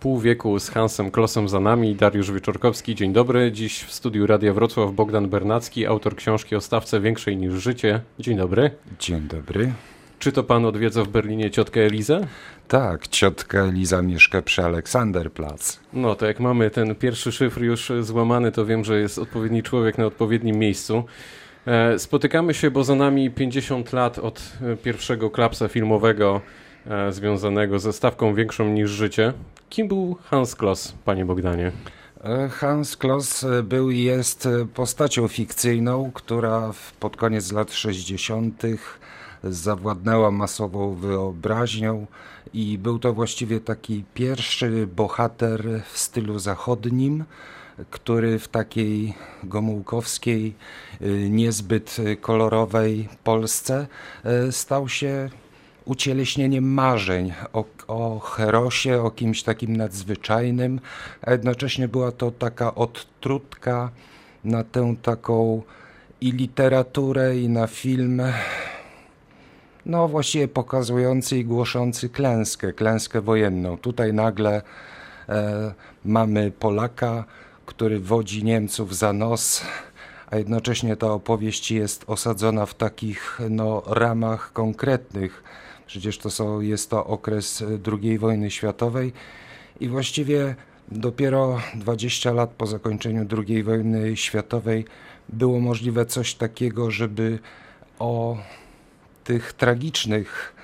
Pół wieku z Hansem Klosem za nami, Dariusz Wieczorkowski, dzień dobry. Dziś w studiu Radia Wrocław Bogdan Bernacki, autor książki o stawce większej niż życie. Dzień dobry. Dzień dobry. Czy to pan odwiedza w Berlinie ciotkę Elizę? Tak, ciotka Eliza mieszka przy Aleksanderplatz. No to jak mamy ten pierwszy szyfr już złamany, to wiem, że jest odpowiedni człowiek na odpowiednim miejscu. E, spotykamy się, bo za nami 50 lat od e, pierwszego klapsa filmowego związanego ze stawką większą niż życie. Kim był Hans Kloss, panie Bogdanie? Hans Kloss był i jest postacią fikcyjną, która pod koniec lat 60. zawładnęła masową wyobraźnią i był to właściwie taki pierwszy bohater w stylu zachodnim, który w takiej gomułkowskiej, niezbyt kolorowej Polsce stał się ucieleśnieniem marzeń o, o herosie, o kimś takim nadzwyczajnym, a jednocześnie była to taka odtrutka na tę taką i literaturę, i na film, no właściwie pokazujący i głoszący klęskę, klęskę wojenną. Tutaj nagle e, mamy Polaka, który wodzi Niemców za nos, a jednocześnie ta opowieść jest osadzona w takich no, ramach konkretnych. Przecież to są, jest to okres II wojny światowej i właściwie dopiero 20 lat po zakończeniu II wojny światowej było możliwe coś takiego, żeby o tych tragicznych,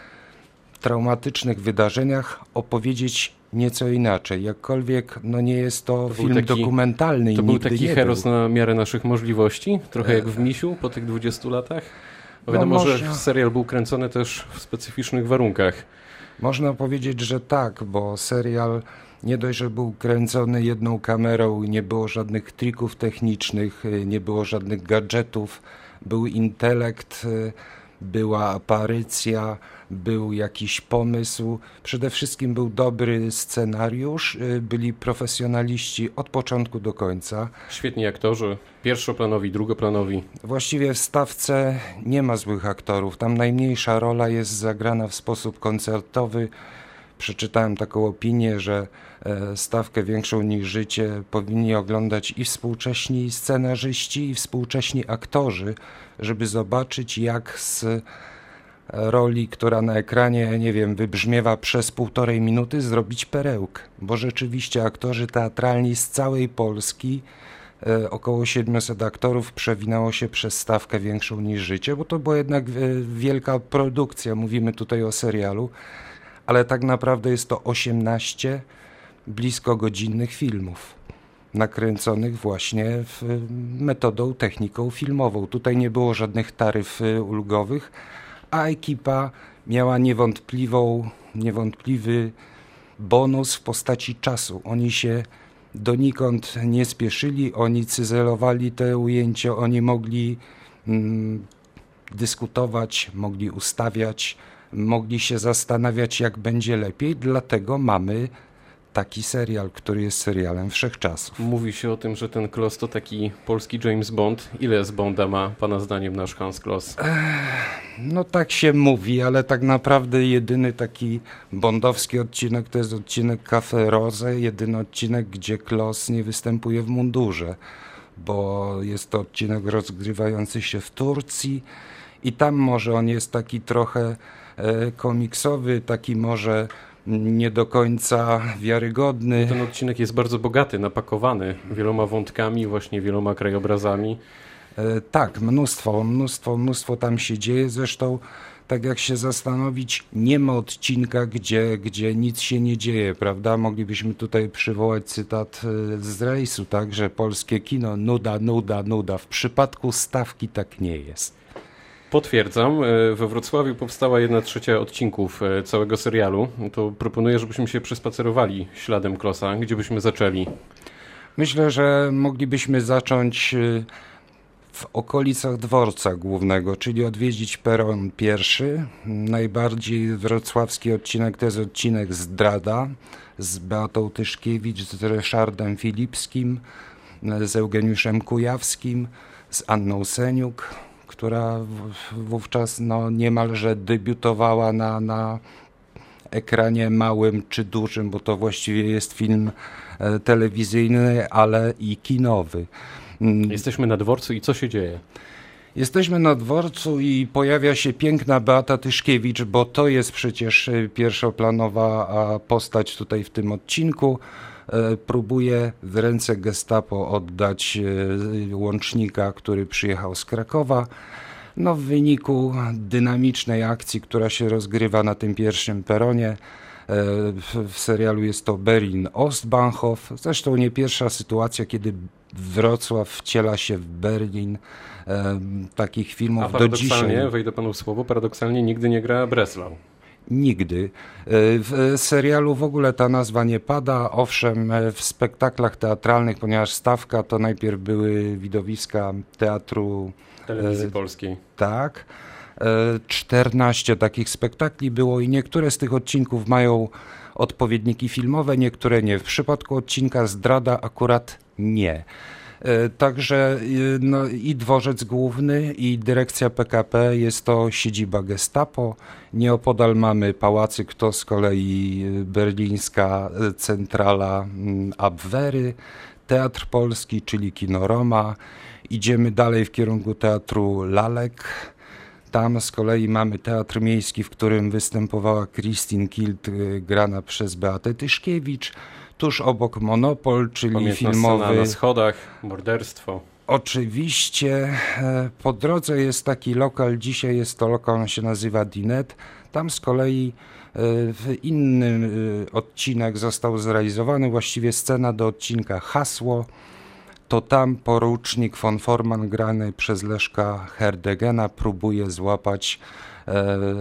traumatycznych wydarzeniach opowiedzieć nieco inaczej. Jakkolwiek no nie jest to, to film taki, dokumentalny. To był taki heros był. na miarę naszych możliwości? Trochę jak w Misiu po tych 20 latach? Bo wiadomo, no może... że serial był kręcony też w specyficznych warunkach. Można powiedzieć, że tak, bo serial nie dość, że był kręcony jedną kamerą, nie było żadnych trików technicznych, nie było żadnych gadżetów, był intelekt, była aparycja, był jakiś pomysł, przede wszystkim był dobry scenariusz, y, byli profesjonaliści od początku do końca. Świetni aktorzy, pierwszoplanowi, drugoplanowi. Właściwie w stawce nie ma złych aktorów, tam najmniejsza rola jest zagrana w sposób koncertowy. Przeczytałem taką opinię, że stawkę większą niż życie powinni oglądać i współcześni scenarzyści, i współcześni aktorzy, żeby zobaczyć jak z roli, która na ekranie, nie wiem, wybrzmiewa przez półtorej minuty, zrobić perełkę. Bo rzeczywiście aktorzy teatralni z całej Polski, e, około 700 aktorów przewinęło się przez stawkę większą niż życie, bo to była jednak e, wielka produkcja, mówimy tutaj o serialu, ale tak naprawdę jest to 18 blisko godzinnych filmów nakręconych właśnie metodą, techniką filmową. Tutaj nie było żadnych taryf e, ulgowych, a ekipa miała niewątpliwą, niewątpliwy bonus w postaci czasu. Oni się donikąd nie spieszyli, oni cyzelowali te ujęcia, oni mogli mm, dyskutować, mogli ustawiać, mogli się zastanawiać, jak będzie lepiej, dlatego mamy taki serial, który jest serialem wszechczasów. Mówi się o tym, że ten Kloss to taki polski James Bond. Ile z Bonda ma pana zdaniem nasz Hans Kloss? No tak się mówi, ale tak naprawdę jedyny taki bondowski odcinek to jest odcinek Cafe Rose, jedyny odcinek, gdzie Kloss nie występuje w mundurze, bo jest to odcinek rozgrywający się w Turcji i tam może on jest taki trochę e, komiksowy, taki może nie do końca wiarygodny. Ten odcinek jest bardzo bogaty, napakowany wieloma wątkami, właśnie wieloma krajobrazami. E, tak, mnóstwo, mnóstwo, mnóstwo tam się dzieje. Zresztą, tak jak się zastanowić, nie ma odcinka, gdzie, gdzie nic się nie dzieje, prawda? Moglibyśmy tutaj przywołać cytat e, z rejsu, tak, że polskie kino nuda, nuda, nuda. W przypadku stawki tak nie jest. Potwierdzam. E, we Wrocławiu powstała jedna trzecia odcinków e, całego serialu. To proponuję, żebyśmy się przespacerowali śladem Klosa. Gdzie byśmy zaczęli? Myślę, że moglibyśmy zacząć e, w okolicach dworca głównego, czyli odwiedzić peron pierwszy. Najbardziej wrocławski odcinek to jest odcinek Zdrada z Beatą Tyszkiewicz, z Ryszardem Filipskim, z Eugeniuszem Kujawskim, z Anną Seniuk która wówczas no, niemalże debiutowała na, na ekranie małym czy dużym, bo to właściwie jest film e, telewizyjny, ale i kinowy. Mm. Jesteśmy na dworcu i co się dzieje? Jesteśmy na dworcu i pojawia się piękna Beata Tyszkiewicz, bo to jest przecież e, pierwszoplanowa postać tutaj w tym odcinku. E, próbuje w ręce gestapo oddać e, łącznika, który przyjechał z Krakowa. No, w wyniku dynamicznej akcji, która się rozgrywa na tym pierwszym peronie, w, serialu jest to Berlin Ostbahnhof. Zresztą nie pierwsza sytuacja, kiedy Wrocław wciela się w Berlin. Takich filmów do dzisiaj. Paradoksalnie, wejdę panu w słowo, paradoksalnie nigdy nie gra Breslau. Nigdy. E, w serialu w ogóle ta nazwa nie pada. Owszem, e, w spektaklach teatralnych, ponieważ stawka to najpierw były widowiska teatru telewizji polskiej. Tak. 14 takich spektakli było i niektóre z tych odcinków mają odpowiedniki filmowe, niektóre nie. W przypadku odcinka Zdrada akurat nie. E, także e, no, i dworzec główny, i dyrekcja PKP jest to siedziba Gestapo. Nieopodal mamy pałacyk, to z kolei e, berlińska centrala mm, Abwehry, Teatr Polski, czyli Kino Roma. Idziemy dalej w kierunku teatru Lalek. Tam z kolei mamy teatr miejski, w którym występowała Christine Kilt, grana przez Beatę Tyszkiewicz tuż obok Monopol, czyli filmowy. na schodach, morderstwo. Oczywiście e, po drodze jest taki lokal, dzisiaj jest to lokal, on się nazywa Dinet. Tam z kolei e, w innym e, odcinek został zrealizowany, właściwie scena do odcinka Hasło. To tam porucznik von Forman grany przez Leszka Herdegena próbuje złapać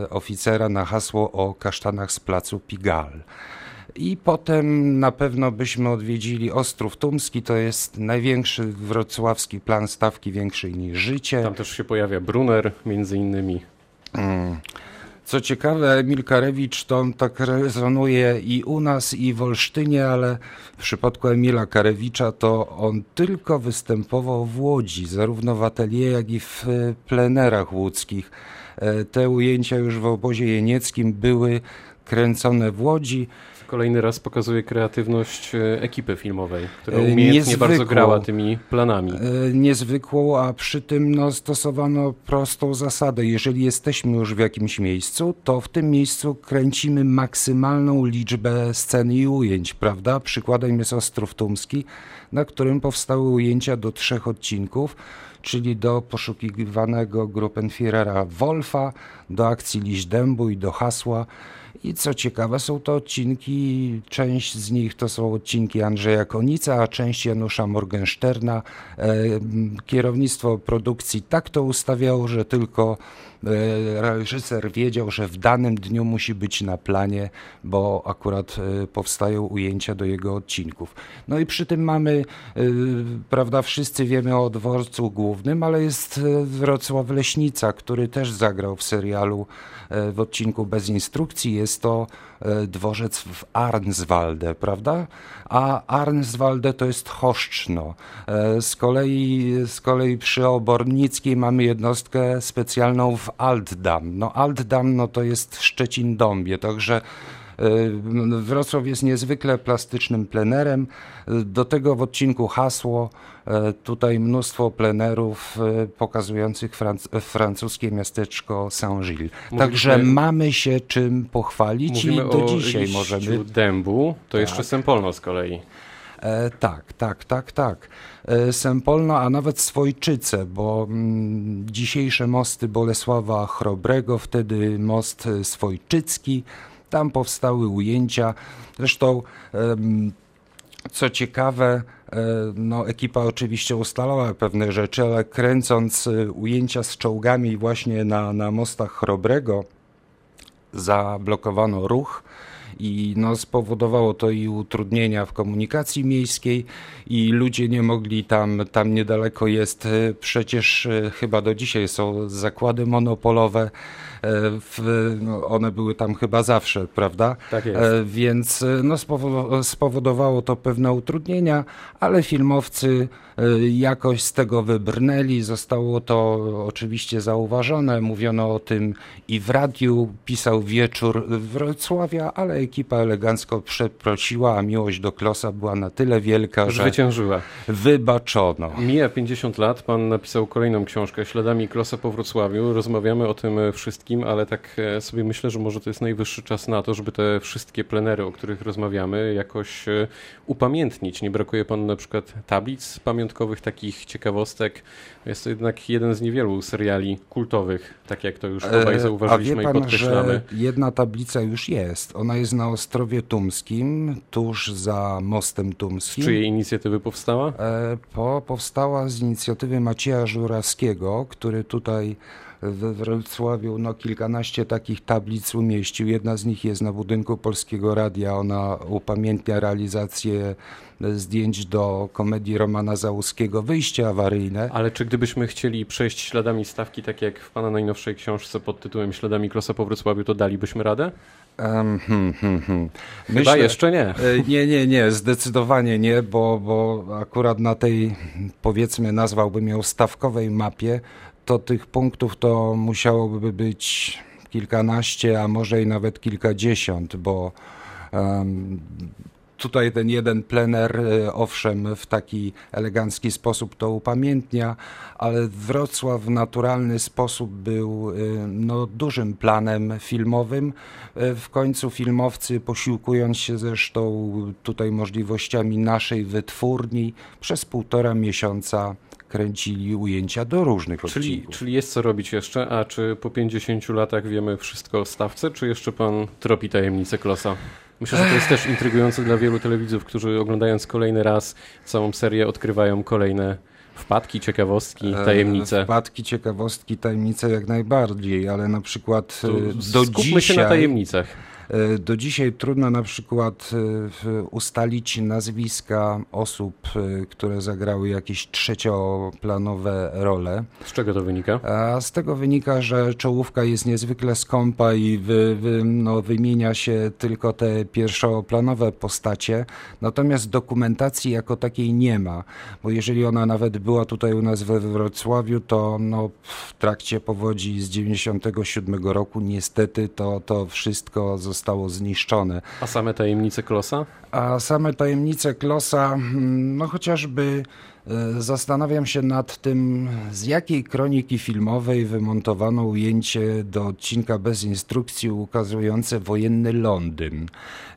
oficera na hasło o kasztanach z placu Pigal. I potem na pewno byśmy odwiedzili Ostrów Tumski, to jest największy wrocławski plan stawki, większy niż życie. Tam też się pojawia Brunner między innymi. Mm. Co ciekawe, Emil Karewicz to tak rezonuje i u nas, i w Olsztynie, ale w przypadku Emila Karewicza to on tylko występował w Łodzi, zarówno w atelier, jak i w e, plenerach łódzkich. E, te ujęcia już w obozie jenieckim były kręcone w Łodzi. Kolejny raz pokazuje kreatywność e, ekipy filmowej, która e, umiejętnie Niezwykłą, bardzo grała tymi planami. E, niezwykłą, a przy tym no, stosowano prostą zasadę. Jeżeli jesteśmy już w jakimś miejscu, to w tym miejscu kręcimy maksymalną liczbę scen i ujęć, prawda? Przykładem jest Ostrów Tumski, na którym powstały ujęcia do trzech odcinków czyli do poszukiwanego Gruppenführera Wolfa, do akcji Liść Dębu i do hasła i co ciekawe, są to odcinki, część z nich to są odcinki Andrzeja Konica, a część Janusza Morgensterna. E, kierownictwo produkcji tak to ustawiało, że tylko reżyser wiedział, że w danym dniu musi być na planie, bo akurat e, powstają ujęcia do jego odcinków. No i przy tym mamy, prawda, wszyscy wiemy o dworcu głównym, ale jest Wrocław Leśnica, który też zagrał w serialu w odcinku bez instrukcji. Jest to e, dworzec w Arnswalde, prawda? A Arnswalde to jest Choszczno. E, z kolei, z kolei przy Obornickiej mamy jednostkę specjalną w Altdam. No Altdam no to jest Szczecin-Dąbie, także e, Wrocław jest niezwykle plastycznym plenerem. Do tego w odcinku hasło E, tutaj mnóstwo plenerów e, pokazujących franc francuskie miasteczko Saint-Gilles. Także mamy się czym pochwalić i do dzisiaj możemy. dębu, to tak. jeszcze Sempolno z kolei. E, tak, tak, tak, tak. E, Sempolno, a nawet Swojczyce, bo mm, dzisiejsze mosty Bolesława Chrobrego, wtedy most Swojczycki, tam powstały ujęcia. Zresztą, co ciekawe, E, no, ekipa oczywiście ustalała pewne rzeczy, ale kręcąc e, ujęcia z czołgami właśnie na, na mostach Chrobrego, zablokowano ruch i no, spowodowało to i utrudnienia w komunikacji miejskiej i ludzie nie mogli tam, tam niedaleko jest, e, przecież e, chyba do dzisiaj są zakłady monopolowe, w, no, one były tam chyba zawsze, prawda? Tak jest. Więc no, spowodowało to pewne utrudnienia, ale filmowcy jakoś z tego wybrnęli. Zostało to oczywiście zauważone, mówiono o tym i w radiu, pisał wieczór Wrocławia, ale ekipa elegancko przeprosiła, a miłość do Klosa była na tyle wielka, że zwyciężyła. Wybaczono. Mija 50 lat, pan napisał kolejną książkę Śladami Klosa po Wrocławiu. Rozmawiamy o tym wszystkim, ale tak e, sobie myślę, że może to jest najwyższy czas na to, żeby te wszystkie plenery, o których rozmawiamy, jakoś e, upamiętnić. Nie brakuje panu na przykład tablic pamiątkowych, takich ciekawostek. Jest to jednak jeden z niewielu seriali kultowych, tak jak to już obaj zauważyliśmy pan, i podkreślamy. Że jedna tablica już jest. Ona jest na Ostrowie Tumskim, tuż za Mostem Tumskim. Z czyjej inicjatywy powstała? E, po, powstała z inicjatywy Macieja Żurawskiego, który tutaj we Wrocławiu no, kilkanaście takich tablic umieścił. Jedna z nich jest na budynku Polskiego Radia. Ona upamiętnia realizację zdjęć do komedii Romana Załuskiego Wyjście awaryjne. Ale czy gdybyśmy chcieli przejść śladami stawki, tak jak w Pana najnowszej książce pod tytułem Śladami Klosa po Wrocławiu, to dalibyśmy radę? Um, hmm, hmm, hmm. Myślę, Chyba jeszcze nie. E, nie, nie, nie, zdecydowanie nie, bo, bo akurat na tej, powiedzmy, nazwałbym ją stawkowej mapie, to tych punktów to musiałoby być kilkanaście, a może i nawet kilkadziesiąt, bo um, tutaj ten jeden plener, e, owszem, w taki elegancki sposób to upamiętnia, ale Wrocław w naturalny sposób był e, no, dużym planem filmowym. E, w końcu filmowcy, posiłkując się zresztą tutaj możliwościami naszej wytwórni, przez półtora miesiąca kręcili ujęcia do różnych czyli, odcinków. Czyli jest co robić jeszcze, a czy po 50 latach wiemy wszystko o stawce, czy jeszcze pan tropi tajemnicę Klosa? Myślę, że to jest też intrygujące dla wielu telewidzów, którzy oglądając kolejny raz całą serię odkrywają kolejne wpadki, ciekawostki, e, tajemnice. Wpadki, ciekawostki, tajemnice jak najbardziej, ale na przykład to e, do dzisiaj... się na tajemnicach. E, do dzisiaj trudno na przykład e, ustalić nazwiska osób, e, które zagrały jakieś trzecioplanowe role. Z czego to wynika? A z tego wynika, że czołówka jest niezwykle skąpa i wy, wy, no, wymienia się tylko te pierwszoplanowe postacie, natomiast dokumentacji jako takiej nie ma, bo jeżeli ona nawet była tutaj u nas we Wrocławiu, to no, w trakcie powodzi z 97 roku niestety to, to wszystko zostało zostało zniszczone. A same tajemnice Klosa? A same tajemnice Klosa, mm, no chociażby zastanawiam się nad tym, z jakiej kroniki filmowej wymontowano ujęcie do odcinka bez instrukcji ukazujące wojenny Londyn.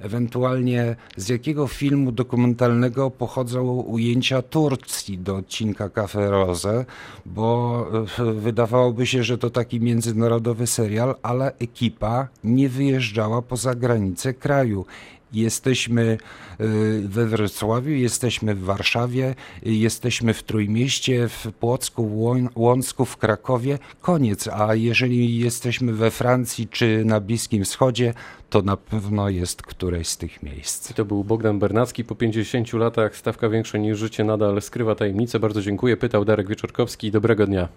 Ewentualnie z jakiego filmu dokumentalnego pochodzą ujęcia Turcji do odcinka Cafe Rose, bo e, wydawałoby się, że to taki międzynarodowy serial, ale ekipa nie wyjeżdżała poza granice kraju. Jesteśmy y, we Wrocławiu, jesteśmy w Warszawie, jesteśmy w Trójmieście, w Płocku, Łącku, w Krakowie. Koniec. A jeżeli jesteśmy we Francji czy na Bliskim Wschodzie, to na pewno jest któreś z tych miejsc. To był Bogdan Bernacki. Po 50 latach stawka większa niż życie nadal skrywa tajemnicę. Bardzo dziękuję. Pytał Darek Wieczorkowski. Dobrego dnia.